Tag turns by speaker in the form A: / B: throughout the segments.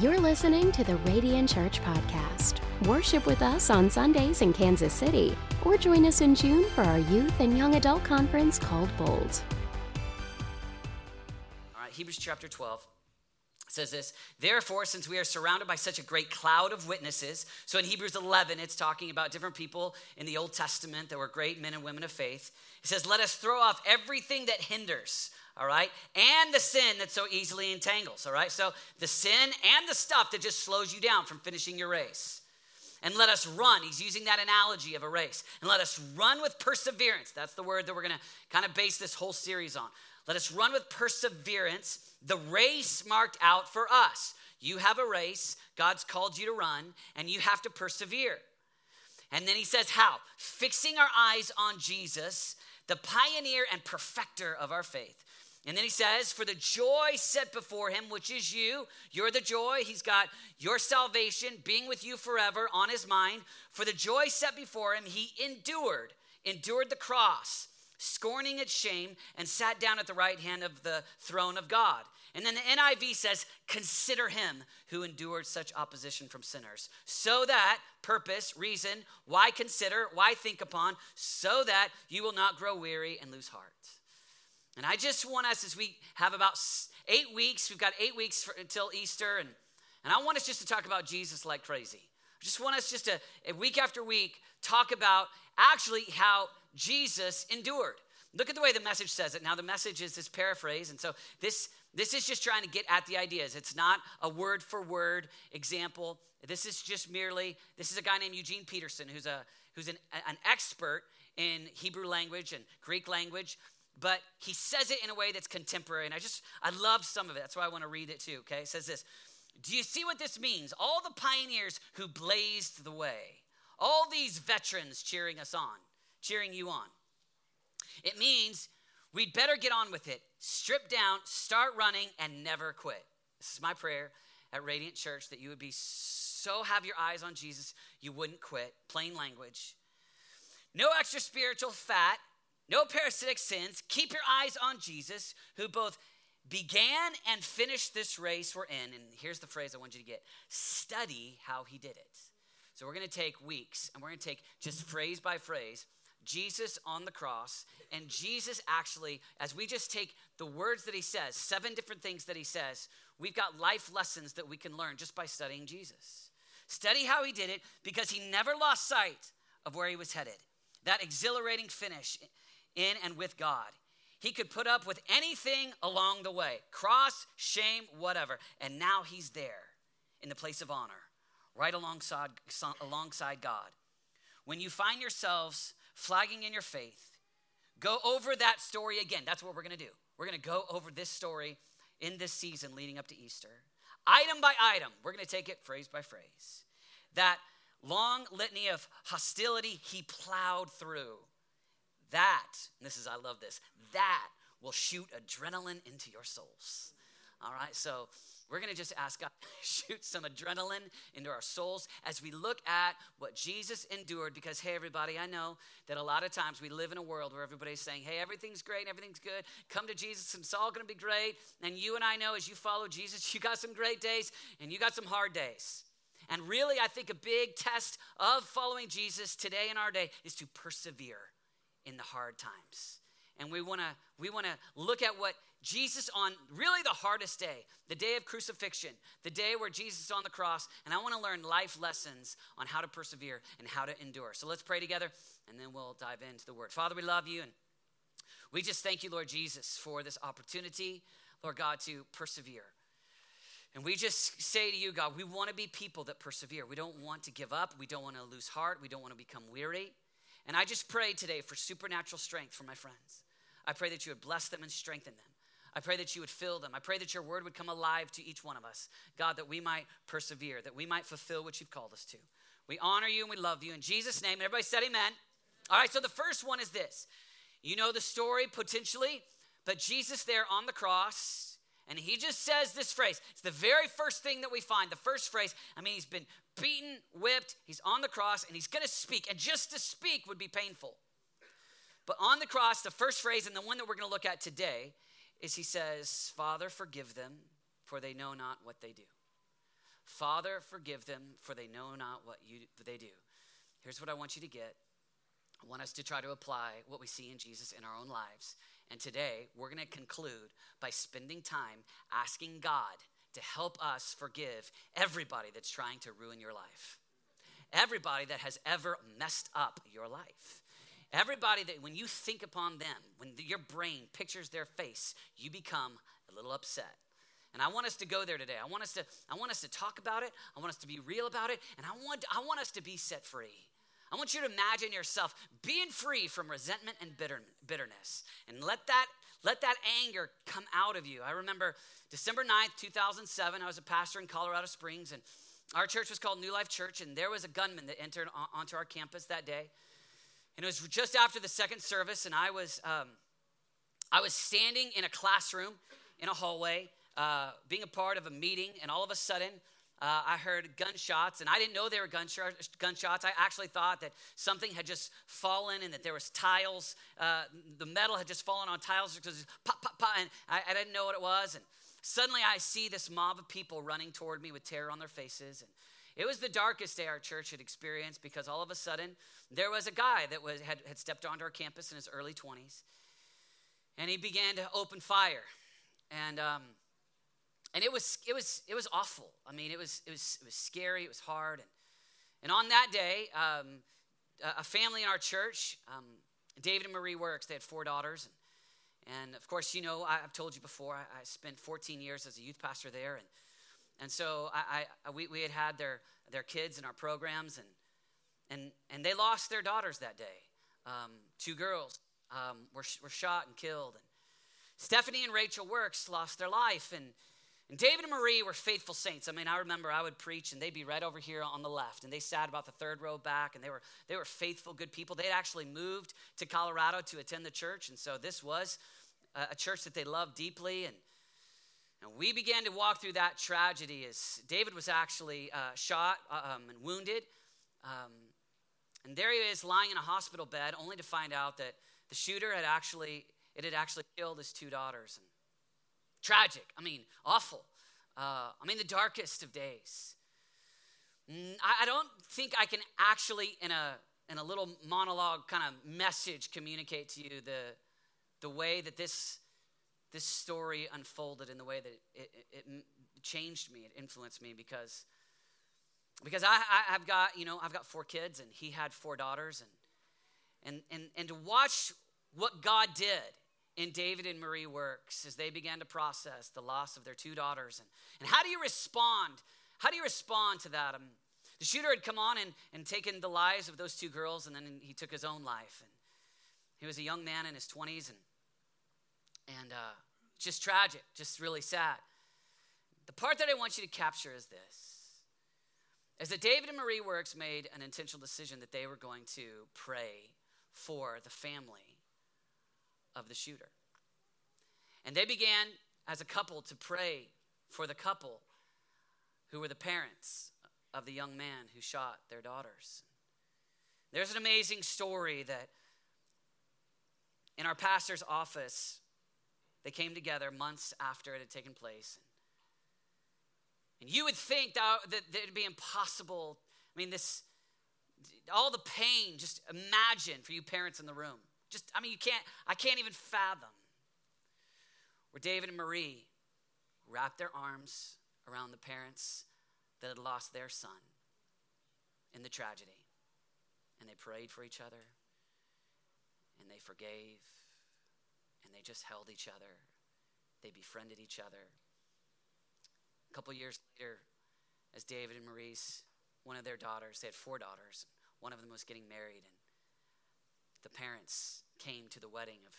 A: You're listening to the Radiant Church Podcast. Worship with us on Sundays in Kansas City, or join us in June for our youth and young adult conference called Bold.
B: All right, Hebrews chapter 12 says this Therefore, since we are surrounded by such a great cloud of witnesses, so in Hebrews 11, it's talking about different people in the Old Testament that were great men and women of faith. It says, Let us throw off everything that hinders all right? And the sin that so easily entangles, all right? So the sin and the stuff that just slows you down from finishing your race. And let us run. He's using that analogy of a race. And let us run with perseverance. That's the word that we're going to kind of base this whole series on. Let us run with perseverance the race marked out for us. You have a race, God's called you to run, and you have to persevere. And then he says, How? Fixing our eyes on Jesus, the pioneer and perfecter of our faith and then he says, For the joy set before him, which is you, you're the joy. He's got your salvation being with you forever on his mind. For the joy set before him, he endured, endured the cross, scorning its shame, and sat down at the right hand of the throne of God. And then the NIV says, Consider him who endured such opposition from sinners. So that, purpose, reason, why consider, why think upon, so that you will not grow weary and lose heart. And I just want us, as we have about eight weeks, we've got eight weeks for, until Easter, and, and I want us just to talk about Jesus like crazy. I just want us just to, eh, week after week, talk about actually how Jesus endured. Look at the way the message says it. Now, the message is this paraphrase, and so this this is just trying to get at the ideas. It's not a word for word example. This is just merely, this is a guy named Eugene Peterson who's, a, who's an, an expert in Hebrew language and Greek language but he says it in a way that's contemporary. And I just, I love some of it. That's why I want to read it too, okay? It says this Do you see what this means? All the pioneers who blazed the way, all these veterans cheering us on, cheering you on. It means we'd better get on with it, strip down, start running, and never quit. This is my prayer at Radiant Church that you would be so have your eyes on Jesus, you wouldn't quit. Plain language. No extra spiritual fat no parasitic sins. Keep your eyes on Jesus, who both began and finished this race we're in. And here's the phrase I want you to get study how he did it. So we're going to take weeks and we're going to take just phrase by phrase Jesus on the cross. And Jesus actually, as we just take the words that he says, seven different things that he says, we've got life lessons that we can learn just by studying Jesus. Study how he did it because he never lost sight of where he was headed. That exhilarating finish in and with God. He could put up with anything along the way cross, shame, whatever. And now he's there in the place of honor, right alongside, alongside God. When you find yourselves flagging in your faith, go over that story again. That's what we're going to do. We're going to go over this story in this season leading up to Easter. Item by item, we're going to take it phrase by phrase. That long litany of hostility he plowed through that, this is, I love this, that will shoot adrenaline into your souls. All right, so we're to just ask God shoot some adrenaline into our souls as we look at what Jesus endured. Because, hey, everybody, I know that a lot of times we live in a world where everybody's saying, hey, everything's great, everything's good. Come to Jesus, and it's all to be great. And you and I know as you follow Jesus, you got some great days and you got some hard days. And really, I think a big test of following Jesus today in our day is to persevere in the hard times. And we want to we want to look at what Jesus on really the hardest day, the day of crucifixion, the day where Jesus is on the cross, and I want to learn life lessons on how to persevere and how to endure. So let's pray together and then we'll dive into the word. Father, we love you and we just thank you, Lord Jesus, for this opportunity, Lord God, to persevere. And we just say to you, God, we want to be people that persevere. We don't want to give up. We don't want to lose heart. We don't want to become weary. And I just pray today for supernatural strength for my friends. I pray that you would bless them and strengthen them. I pray that you would fill them. I pray that your word would come alive to each one of us. God, that we might persevere, that we might fulfill what you've called us to. We honor you and we love you. In Jesus' name, everybody said amen. All right, so the first one is this. You know the story potentially, but Jesus there on the cross, and he just says this phrase. It's the very first thing that we find. The first phrase, I mean, he's been beaten, whipped, he's on the cross, and he's going to speak. And just to speak would be painful. But on the cross, the first phrase, and the one that we're going to look at today, is he says, Father, forgive them, for they know not what they do. Father, forgive them, for they know not what you, they do. Here's what I want you to get. I want us to try to apply what we see in Jesus in our own lives. And today, we're going to conclude by spending time asking God to help us forgive everybody that's trying to ruin your life. Everybody that has ever messed up your life. Everybody that when you think upon them, when your brain pictures their face, you become a little upset. And I want us to go there today. I want us to I want us to talk about it. I want us to be real about it, and I want I want us to be set free. I want you to imagine yourself being free from resentment and bitter, bitterness. And let that let that anger come out of you. I remember December 9th, 2007, I was a pastor in Colorado Springs and our church was called New Life Church and there was a gunman that entered onto our campus that day. And it was just after the second service and I was um, I was standing in a classroom in a hallway uh, being a part of a meeting and all of a sudden uh, I heard gunshots, and I didn't know they were gunshots. I actually thought that something had just fallen and that there was tiles. Uh, the metal had just fallen on tiles because pop, pop, pop, and I, I, didn't know what it was. And suddenly I see this mob of people running toward me with terror on their faces. And it was the darkest day our church had experienced because all of a sudden there was a guy that was, had, had stepped onto our campus in his early 20s, and he began to open fire. And um, and it was it was it was awful. I mean, it was it was it was scary. It was hard. And and on that day, um, a family in our church, um, David and Marie Works, they had four daughters. And, and of course, you know, I, have told you before, I, I, spent 14 years as a youth pastor there. And, and so I, I, we, we had had their, their kids in our programs, and, and, and they lost their daughters that day. Um, two girls um, were, were shot and killed. And Stephanie and Rachel Works lost their life. And, and David and Marie were faithful saints. I mean, I remember I would preach and they'd be right over here on the left. And they sat about the third row back and they were they were faithful, good people. They'd actually moved to Colorado to attend the church. And so this was a, church that they loved deeply. And, and we began to walk through that tragedy as David was actually uh, shot uh, um, and wounded. Um, and there he is lying in a hospital bed only to find out that the shooter had actually it had actually killed his two daughters. And Tragic. I mean, awful. Uh, I mean, the darkest of days. Mm, I, don't think I can actually, in a in a little monologue kind of message, communicate to you the the way that this this story unfolded in the way that it, it, it changed me, it influenced me because because I, I, have got you know I've got four kids and he had four daughters and and and and to watch what God did in David and Marie Works as they began to process the loss of their two daughters. And, and how do you respond? How do you respond to that? Um, the shooter had come on and, and taken the lives of those two girls, and then he took his own life. And he was a young man in his 20s, and, and uh, just tragic, just really sad. The part that I want you to capture is this is that David and Marie Works made an intentional decision that they were going to pray for the family of the shooter. And they began as a couple to pray for the couple who were the parents of the young man who shot their daughters. There's an amazing story that in our pastor's office, they came together months after it had taken place. And you would think that, that, it'd be impossible. I mean, this, all the pain, just imagine for you parents in the room. Just, I mean, you can't, I can't even fathom. Where David and Marie wrapped their arms around the parents that had lost their son in the tragedy. And they prayed for each other, and they forgave, and they just held each other. They befriended each other. A couple years later, as David and Marie's, one of their daughters, they had four daughters, one of them was getting married, and the parents came to the wedding of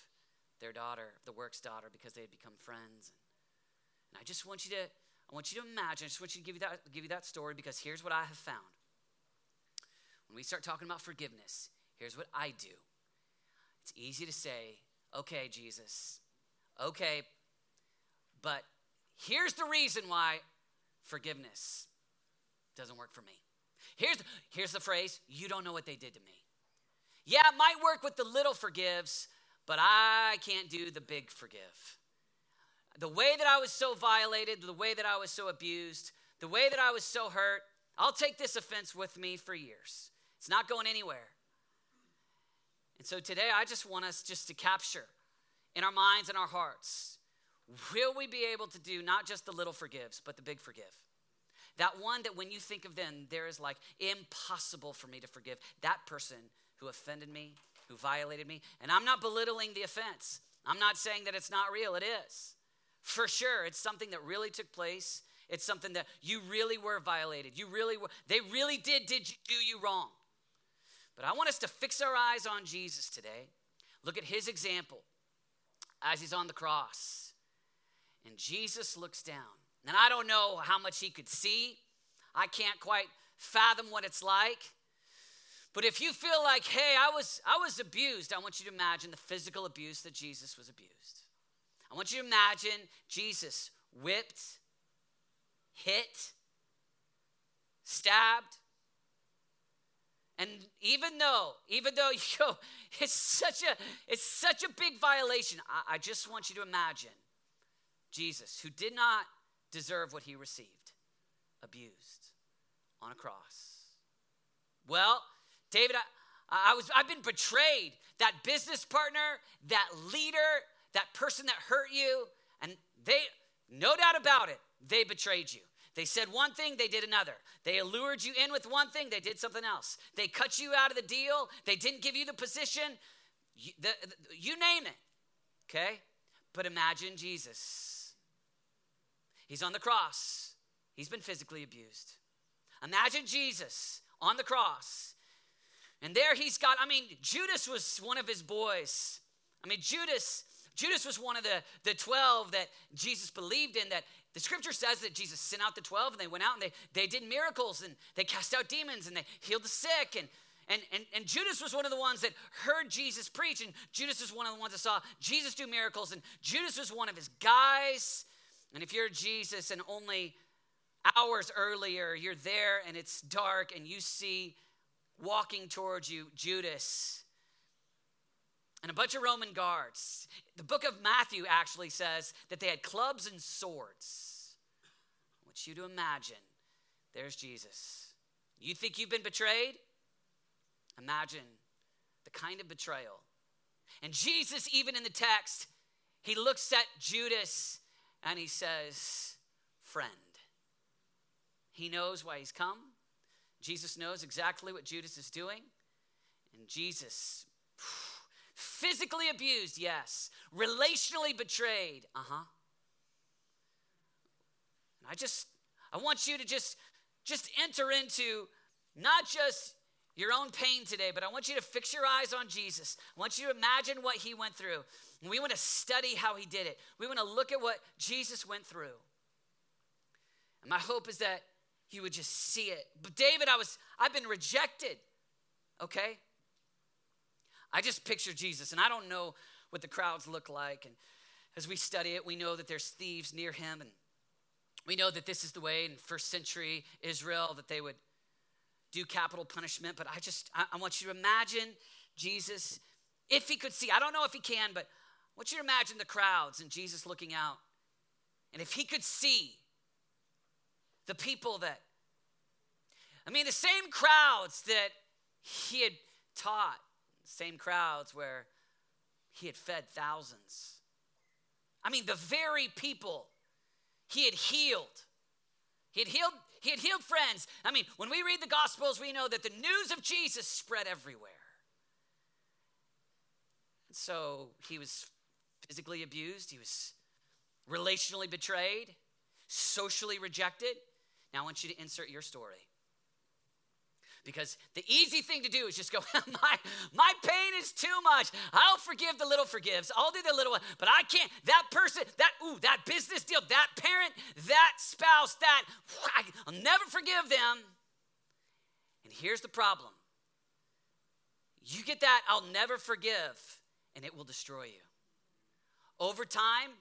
B: their daughter, the works daughter, because they had become friends. And I just want you to, I want you to imagine, I just want you to give you that, give you that story because here's what I have found. When we start talking about forgiveness, here's what I do. It's easy to say, okay, Jesus, okay, but here's the reason why forgiveness doesn't work for me. Here's, here's the phrase you don't know what they did to me. Yeah, it might work with the little forgives, but I can't do the big forgive. The way that I was so violated, the way that I was so abused, the way that I was so hurt, I'll take this offense with me for years. It's not going anywhere. And so today, I just want us just to capture in our minds and our hearts will we be able to do not just the little forgives, but the big forgive? That one that when you think of them, there is like impossible for me to forgive that person who offended me, who violated me. And I'm not belittling the offense. I'm not saying that it's not real, it is. For sure, it's something that really took place. It's something that you really were violated. You really were, they really did, did do you wrong. But I want us to fix our eyes on Jesus today. Look at his example as he's on the cross. And Jesus looks down. And I don't know how much he could see. I can't quite fathom what it's like. But if you feel like, hey, I was, I was abused, I want you to imagine the physical abuse that Jesus was abused. I want you to imagine Jesus whipped, hit, stabbed. And even though, even though know, it's such a it's such a big violation, I, I just want you to imagine Jesus, who did not deserve what he received, abused on a cross. Well, David, I, I was I've been betrayed. That business partner, that leader, that person that hurt you, and they, no doubt about it, they betrayed you. They said one thing, they did another. They allured you in with one thing, they did something else. They cut you out of the deal, they didn't give you the position, you, the, the, you name it. Okay? But imagine Jesus. He's on the cross, he's been physically abused. Imagine Jesus on the cross. And there he's got, I mean, Judas was one of his boys. I mean, Judas Judas was one of the, the 12 that Jesus believed in, that the scripture says that Jesus sent out the 12 and they went out and they, they did miracles and they cast out demons and they healed the sick. And, and, and, and Judas was one of the ones that heard Jesus preach. And Judas was one of the ones that saw Jesus do miracles. And Judas was one of his guys. And if you're Jesus and only hours earlier you're there and it's dark and you see walking towards you Judas and a bunch of Roman guards. The book of Matthew actually says that they had clubs and swords. I want you to imagine there's Jesus. You think you've been betrayed? Imagine the kind of betrayal. And Jesus, even in the text, he looks at Judas and he says, Friend. He knows why he's come. Jesus knows exactly what Judas is doing. And Jesus Physically abused, yes. Relationally betrayed, uh huh. And I just, I want you to just, just enter into not just your own pain today, but I want you to fix your eyes on Jesus. I want you to imagine what he went through. And we want to study how he did it. We want to look at what Jesus went through. And my hope is that you would just see it. But David, I was, I've been rejected. Okay? I just picture Jesus, and I don't know what the crowds look like. And as we study it, we know that there's thieves near him, and we know that this is the way in first century Israel that they would do capital punishment. But I just, I, I want you to imagine Jesus, if he could see, I don't know if he can, but I want you to imagine the crowds and Jesus looking out. And if he could see the people that, I mean, the same crowds that he had taught same crowds where he had fed thousands. I mean, the very people he had healed. He had healed, he had healed friends. I mean, when we read the Gospels, we know that the news of Jesus spread everywhere. And so he was physically abused, he was relationally betrayed, socially rejected. Now I want you to insert your story. Because the easy thing to do is just go, my, my pain is too much. I'll forgive the little forgives. I'll do the little one, but I can't. That person, that, ooh, that business deal, that parent, that spouse, that, I'll never forgive them. And here's the problem you get that, I'll never forgive, and it will destroy you. Over time,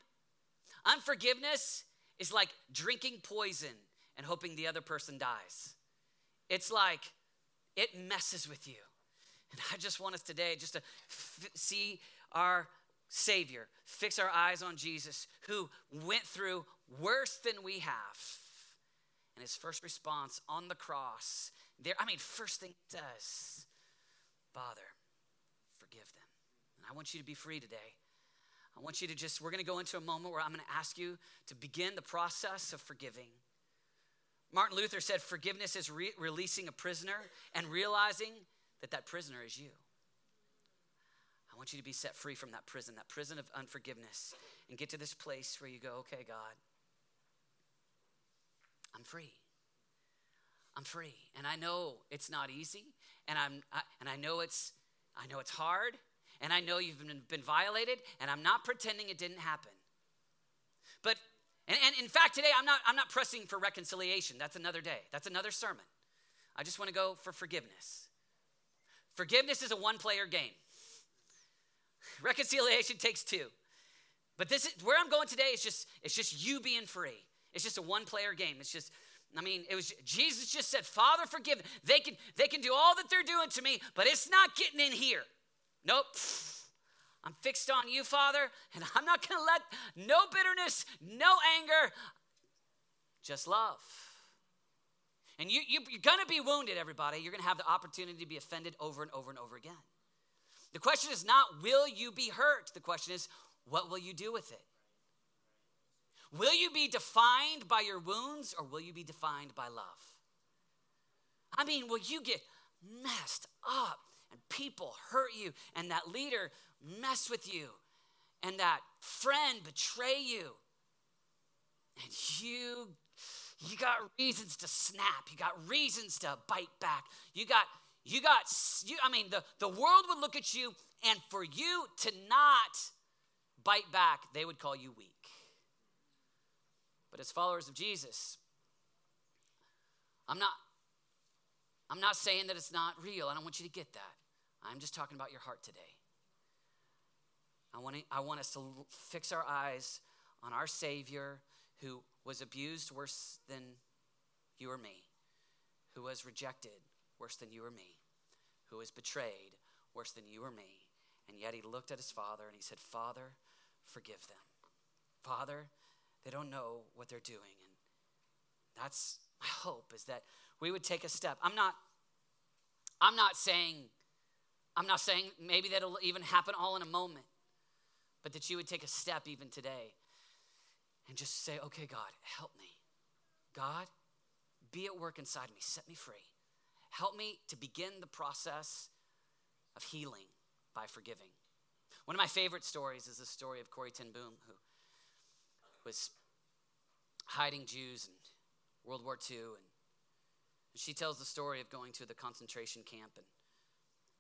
B: unforgiveness is like drinking poison and hoping the other person dies. It's like it messes with you. And I just want us today just to f- see our Savior, fix our eyes on Jesus, who went through worse than we have. And his first response on the cross, there, I mean, first thing he does, Father, forgive them. And I want you to be free today. I want you to just, we're going to go into a moment where I'm going to ask you to begin the process of forgiving. Martin Luther said forgiveness is re- releasing a prisoner and realizing that that prisoner is you. I want you to be set free from that prison, that prison of unforgiveness, and get to this place where you go, okay, God, I'm free. I'm free. And I know it's not easy, and, I'm, I, and I, know it's, I know it's hard, and I know you've been, been violated, and I'm not pretending it didn't happen. And, and in fact, today I'm not, I'm not pressing for reconciliation. That's another day, that's another sermon. I just want to go for forgiveness. Forgiveness is a one player game, reconciliation takes two. But this is where I'm going today is just it's just you being free. It's just a one player game. It's just I mean, it was Jesus just said, "Father, forgive. They can they can do all that they're doing to me, but it's not getting in here." Nope. I'm fixed on you, Father, and I'm not going to let no bitterness, no anger, just love. And you, you, you're going to be wounded, everybody. You're going to have the opportunity to be offended over and over and over again. The question is not, will you be hurt? The question is, what will you do with it? Will you be defined by your wounds or will you be defined by love? I mean, will you get messed up and people hurt you and that leader mess with you and that friend betray you. And you you got reasons to snap. You got reasons to bite back. You got you got you i mean the, the world would look at you and for you to not bite back they would call you weak. But as followers of jesus i'm not i'm not saying that it's not real. I don't want you to get that. I'm just talking about your heart today I want, to, I want us to fix our eyes on our Savior who was abused worse than you or me, who was rejected worse than you or me, who was betrayed worse than you or me. And yet he looked at his father and he said, Father, forgive them. Father, they don't know what they're doing. And that's my hope is that we would take a step. I'm not, I'm not saying, I'm not saying maybe that'll even happen all in a moment but that you would take a step even today and just say, okay, God, help me. God, be at work inside me, set me free. Help me to begin the process of healing by forgiving. One of my favorite stories is the story of Corrie ten Boom, who was hiding Jews in World War II. And she tells the story of going to the concentration camp, and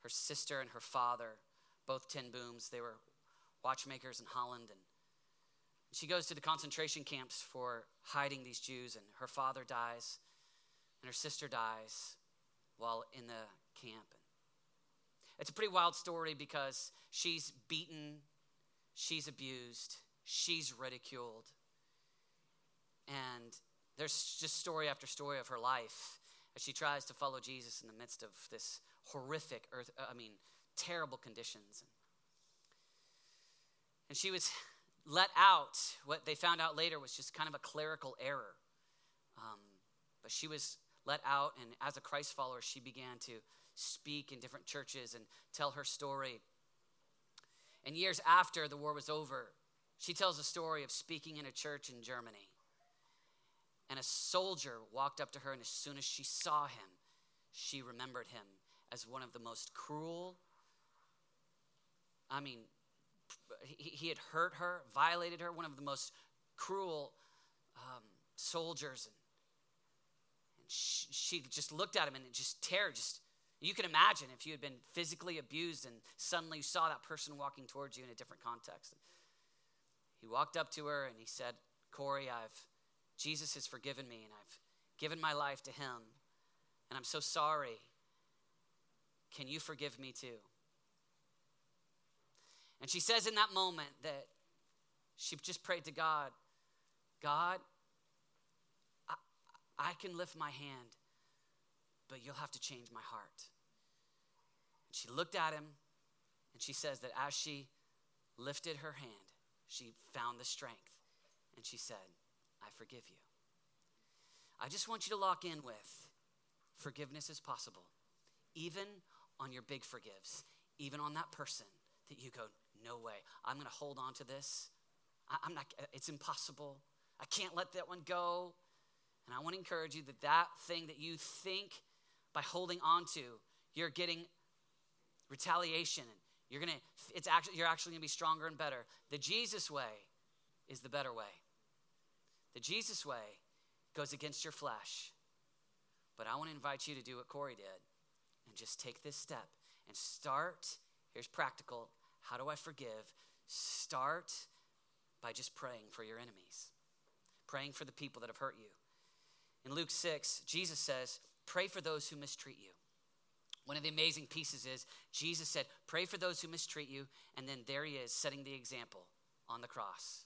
B: her sister and her father, both ten Booms, they were watchmakers in Holland. And she goes to the concentration camps for hiding these Jews, and her father dies, and her sister dies while in the camp. It's a pretty wild story because she's beaten, she's abused, she's ridiculed. And there's just story after story of her life as she tries to follow Jesus in the midst of this horrific, earth, I mean, terrible conditions. And she was let out. What they found out later was just kind of a clerical error. Um, but she was let out, and as a Christ follower, she began to speak in different churches and tell her story. And years after the war was over, she tells a story of speaking in a church in Germany. And a soldier walked up to her, and as soon as she saw him, she remembered him as one of the most cruel, I mean, he, had hurt her, violated her, one of the most cruel um, soldiers. And, she, she, just looked at him and just terror just you can imagine if you had been physically abused and suddenly you saw that person walking towards you in a different context. He walked up to her and he said, Corrie, I've Jesus has forgiven me and I've given my life to him. And I'm so sorry. Can you forgive me too? And she says in that moment that she just prayed to God God, I, I can lift my hand, but you'll have to change my heart. And she looked at him and she says that as she lifted her hand, she found the strength and she said, I forgive you. I just want you to lock in with forgiveness is possible, even on your big forgives, even on that person that you go, no way, I'm going to hold on to this. I, I'm not, uh, it's impossible. I can't let that one go. And I want to encourage you that that thing that you think by holding on to, you're getting retaliation. You're gonna, it's actually, you're actually gonna be stronger and better. The Jesus way is the better way. The Jesus way goes against your flesh. But I want to invite you to do what Corrie did and just take this step and start. Here's practical. How do I forgive? Start by just praying for your enemies, praying for the people that have hurt you. In Luke 6, Jesus says, Pray for those who mistreat you. One of the amazing pieces is Jesus said, Pray for those who mistreat you, and then there he is setting the example on the cross.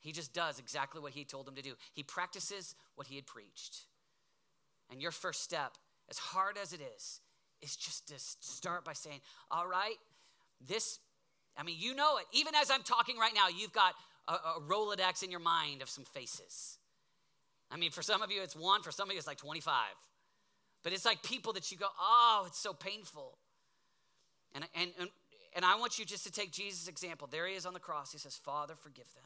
B: He just does exactly what he told them to do. He practices what he had preached. And your first step, as hard as it is, is just to start by saying, All right, this, I mean, you know it. Even as I'm talking right now, you've got a, a Rolodex in your mind of some faces. I mean, for some of you, it's one, for some of you, it's like 25. But it's like people that you go, oh, it's so painful. And, and, and, and I want you just to take Jesus' example. There he is on the cross. He says, Father, forgive them.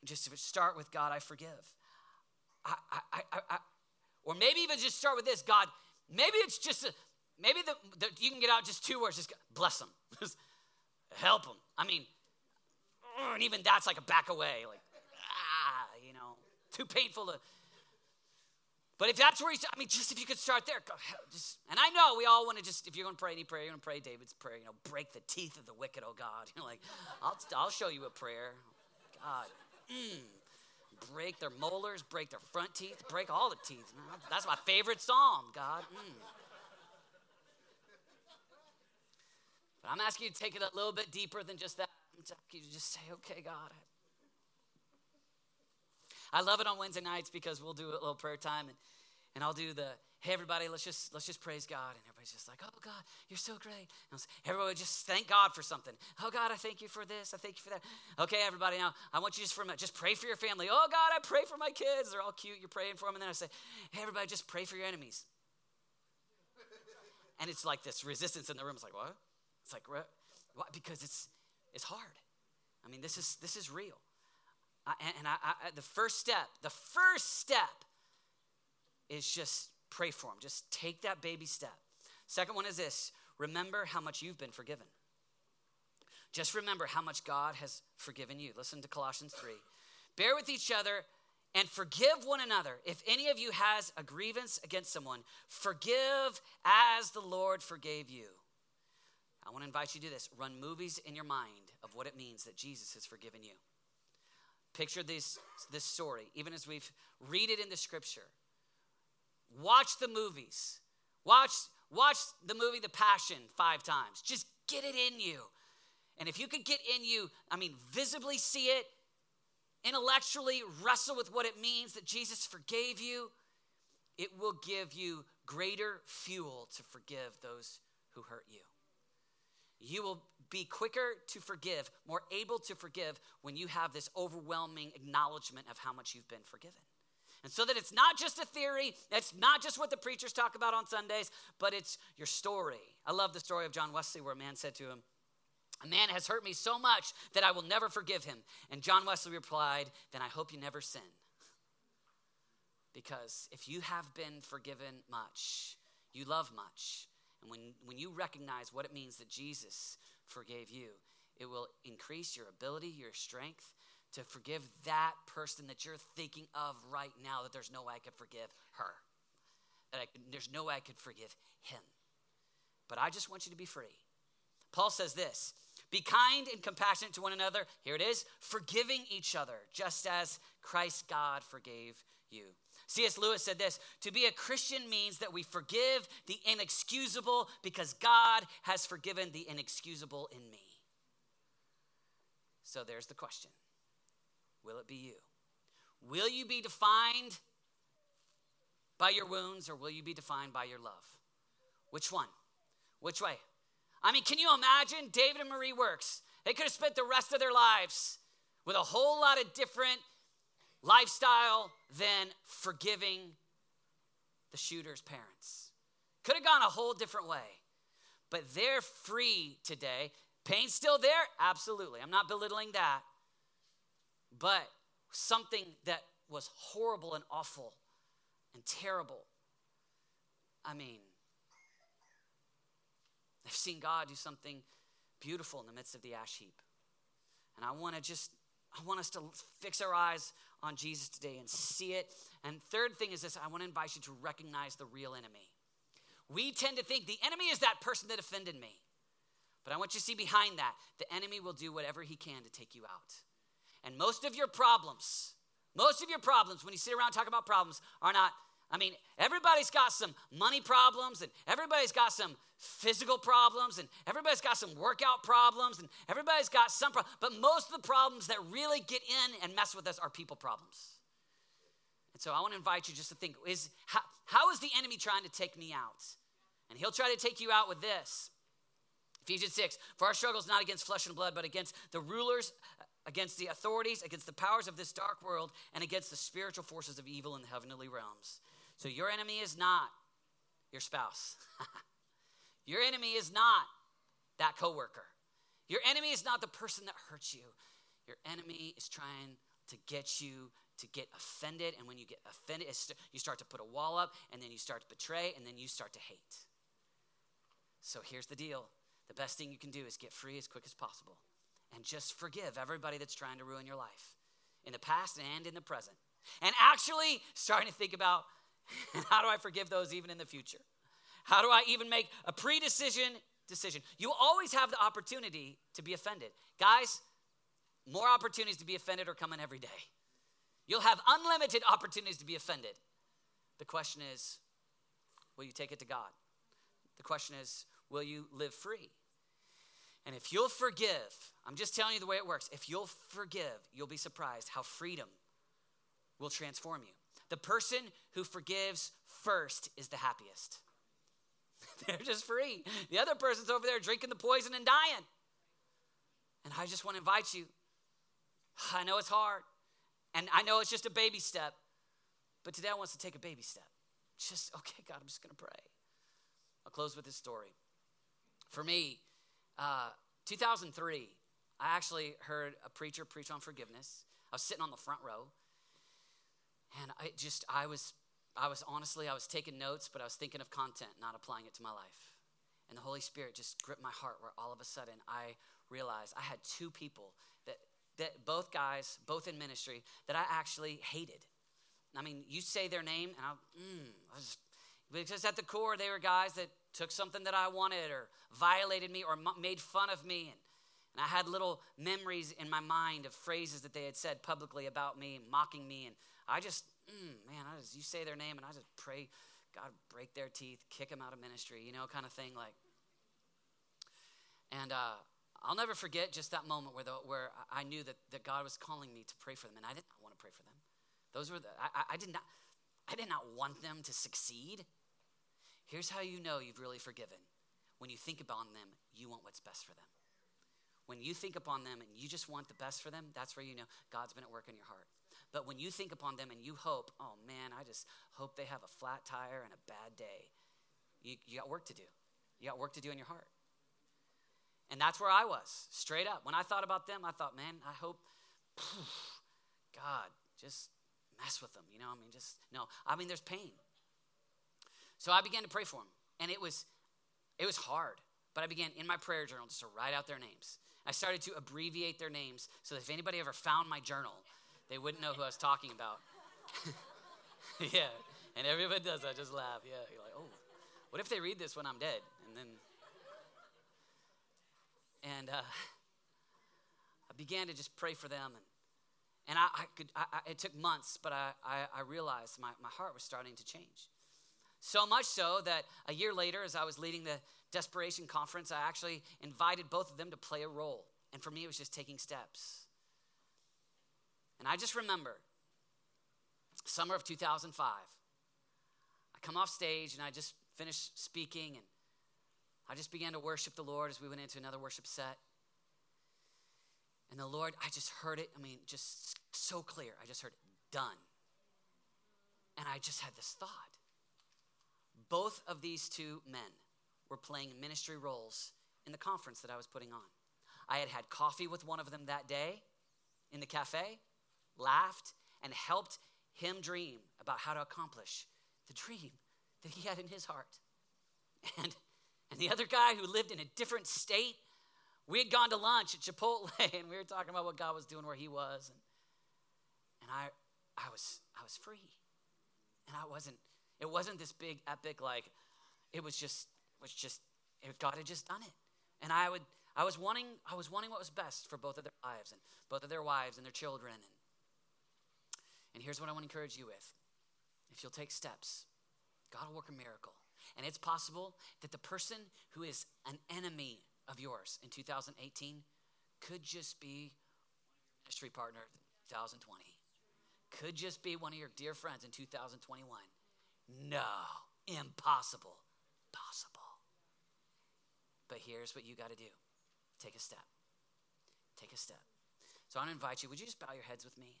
B: And just to start with God, I forgive. I, I, I, I, or maybe even just start with this God, maybe it's just, a, maybe the, the, you can get out just two words, just bless them, help them. I mean, and even that's like a back away, like, ah, you know, too painful to but if that's where he's, I mean, just if you could start there, go, just, and I know we all want to just, if you're going to pray any prayer, you're going to pray David's prayer, you know, break the teeth of the wicked, oh God. You're like, I'll, I'll show you a prayer. God, mm, break their molars, break their front teeth, break all the teeth. That's my favorite psalm, God. Mm. But I'm asking you to take it a little bit deeper than just that. I'm asking you to just say, okay, God. I love it on Wednesday nights because we'll do a little prayer time and, and I'll do the, hey everybody, let's just let's just praise God. And everybody's just like, oh God, you're so great. And everybody just thank God for something. Oh God, I thank you for this. I thank you for that. Okay, everybody, now I want you just for a minute, just pray for your family. Oh God, I pray for my kids. They're all cute. You're praying for them. And then I say, hey everybody, just pray for your enemies. and it's like this resistance in the room. It's like, what? It's like, what? Because it's it's hard. I mean, this is this is real. I, and I, I, the first step, the first step is just pray for them. Just take that baby step. Second one is this remember how much you've been forgiven. Just remember how much God has forgiven you. Listen to Colossians 3. Bear with each other and forgive one another. If any of you has a grievance against someone, forgive as the Lord forgave you. I want to invite you to do this. Run movies in your mind of what it means that Jesus has forgiven you. Picture this, this story, even as we've read it in the scripture. Watch the movies. Watch, watch the movie The Passion five times. Just get it in you. And if you could get in you, I mean, visibly see it, intellectually wrestle with what it means that Jesus forgave you, it will give you greater fuel to forgive those who hurt you. You will be quicker to forgive, more able to forgive when you have this overwhelming acknowledgement of how much you've been forgiven. And so that it's not just a theory, it's not just what the preachers talk about on Sundays, but it's your story. I love the story of John Wesley where a man said to him, A man has hurt me so much that I will never forgive him. And John Wesley replied, Then I hope you never sin. Because if you have been forgiven much, you love much. And when, when you recognize what it means that Jesus forgave you. It will increase your ability, your strength to forgive that person that you're thinking of right now that there's no way I could forgive her. That I, there's no way I could forgive him. But I just want you to be free. Paul says this Be kind and compassionate to one another. Here it is forgiving each other, just as Christ God forgave you. C.S. Lewis said this To be a Christian means that we forgive the inexcusable because God has forgiven the inexcusable in me. So there's the question Will it be you? Will you be defined by your wounds or will you be defined by your love? Which one? Which way? I mean, can you imagine David and Marie Works? They could have spent the rest of their lives with a whole lot of different lifestyle than forgiving the shooter's parents. Could have gone a whole different way, but they're free today. Pain's still there? Absolutely. I'm not belittling that. But something that was horrible and awful and terrible. I mean, I've seen God do something beautiful in the midst of the ash heap. And I want to just, I want us to fix our eyes on Jesus today and see it. And third thing is this I want to invite you to recognize the real enemy. We tend to think the enemy is that person that offended me. But I want you to see behind that, the enemy will do whatever he can to take you out. And most of your problems, most of your problems, when you sit around and talk about problems, are not I mean, everybody's got some money problems, and everybody's got some physical problems, and everybody's got some workout problems, and everybody's got some problems. But most of the problems that really get in and mess with us are people problems. And so I want to invite you just to think is how, how is the enemy trying to take me out? And he'll try to take you out with this. Ephesians 6 For our struggle is not against flesh and blood, but against the rulers, against the authorities, against the powers of this dark world, and against the spiritual forces of evil in the heavenly realms. So your enemy is not your spouse. your enemy is not that coworker. Your enemy is not the person that hurts you. Your enemy is trying to get you to get offended. And when you get offended, you start to put a wall up, and then you start to betray, and then you start to hate. So here's the deal the best thing you can do is get free as quick as possible and just forgive everybody that's trying to ruin your life in the past and in the present. And actually starting to think about how do I forgive those even in the future? How do I even make a pre decision decision? You always have the opportunity to be offended. Guys, more opportunities to be offended are coming every day. You'll have unlimited opportunities to be offended. The question is, will you take it to God? The question is, will you live free? And if you'll forgive, I'm just telling you the way it works. If you'll forgive, you'll be surprised how freedom will transform you. The person who forgives first is the happiest. They're just free. The other person's over there drinking the poison and dying. And I just want to invite you. I know it's hard. And I know it's just a baby step. But today I want to take a baby step. Just, okay, God, I'm just going to pray. I'll close with this story. For me, uh, 2003, I actually heard a preacher preach on forgiveness. I was sitting on the front row and I just, I was, I was honestly, I was taking notes, but I was thinking of content, not applying it to my life. And the Holy Spirit just gripped my heart where all of a sudden I realized I had two people that, that both guys, both in ministry, that I actually hated. I mean, you say their name, and I, mm, I because at the core, they were guys that took something that I wanted or violated me or m- made fun of me. And, and I had little memories in my mind of phrases that they had said publicly about me, mocking me. And I just, mm, man, I just, you say their name and I just pray, God, break their teeth, kick them out of ministry, you know, kind of thing. Like, and uh, I'll never forget just that moment where, the, where I knew that, that God was calling me to pray for them, and I did not want to pray for them. Those were the, I, I did not, I did not want them to succeed. Here's how you know you've really forgiven. When you think upon them, you want what's best for them. When you think upon them and you just want the best for them, that's where you know God's been at work in your heart. But when you think upon them and you hope, oh man, I just hope they have a flat tire and a bad day, you, you got work to do. You got work to do in your heart. And that's where I was, straight up. When I thought about them, I thought, man, I hope, God, just mess with them. You know, I mean, just, no. I mean, there's pain. So I began to pray for them. And it was, it was hard. But I began in my prayer journal just to write out their names. I started to abbreviate their names so that if anybody ever found my journal, they wouldn't know who I was talking about. yeah, and everybody does that, just laugh. Yeah, you're like, oh, what if they read this when I'm dead? And then, and uh, I began to just pray for them. And, and I, I could, I, I, it took months, but I, I, I realized my, my heart was starting to change. So much so that a year later, as I was leading the Desperation Conference, I actually invited both of them to play a role. And for me, it was just taking steps. And I just remember summer of 2005. I come off stage and I just finished speaking and I just began to worship the Lord as we went into another worship set. And the Lord, I just heard it. I mean, just so clear. I just heard it done. And I just had this thought. Both of these two men were playing ministry roles in the conference that I was putting on. I had had coffee with one of them that day in the cafe, laughed, and helped him dream about how to accomplish the dream that he had in his heart. And, and the other guy who lived in a different state, we had gone to lunch at Chipotle and we were talking about what God was doing where he was. And, and I, I, was, I was free. And I wasn't, it wasn't this big epic, like, it was just, was just, God had just done it. And I would, I was wanting, I was wanting what was best for both of their lives and both of their wives and their children. And, and here's what I want to encourage you with. If you'll take steps, God will work a miracle. And it's possible that the person who is an enemy of yours in 2018 could just be a ministry partner in 2020. Could just be one of your dear friends in 2021. No, impossible. Possible. But here's what you got to do take a step. Take a step. So I want to invite you, would you just bow your heads with me?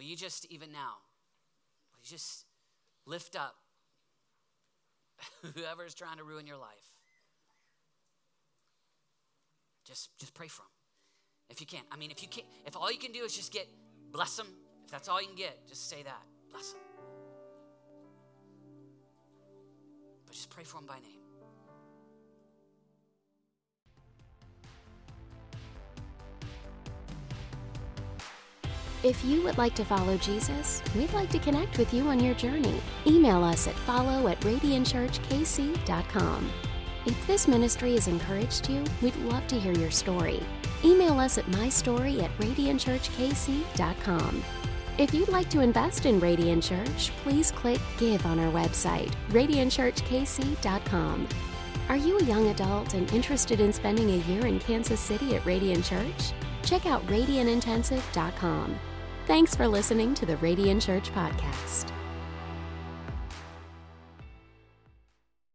B: Will you just, even now, will you just lift up whoever is trying to ruin your life? Just, just pray for them. If you can't, I mean, if you can't, if all you can do is just get, bless them, if that's all you can get, just say that. Bless them. But just pray for them by name.
A: If you would like to follow Jesus, we'd like to connect with you on your journey. Email us at follow at radiantchurchkc.com. If this ministry has encouraged you, we'd love to hear your story. Email us at mystory at radiantchurchkc.com. If you'd like to invest in Radiant Church, please click Give on our website, radiantchurchkc.com. Are you a young adult and interested in spending a year in Kansas City at Radiant Church? Check out radiantintensive.com. Thanks for listening to the Radiant Church Podcast.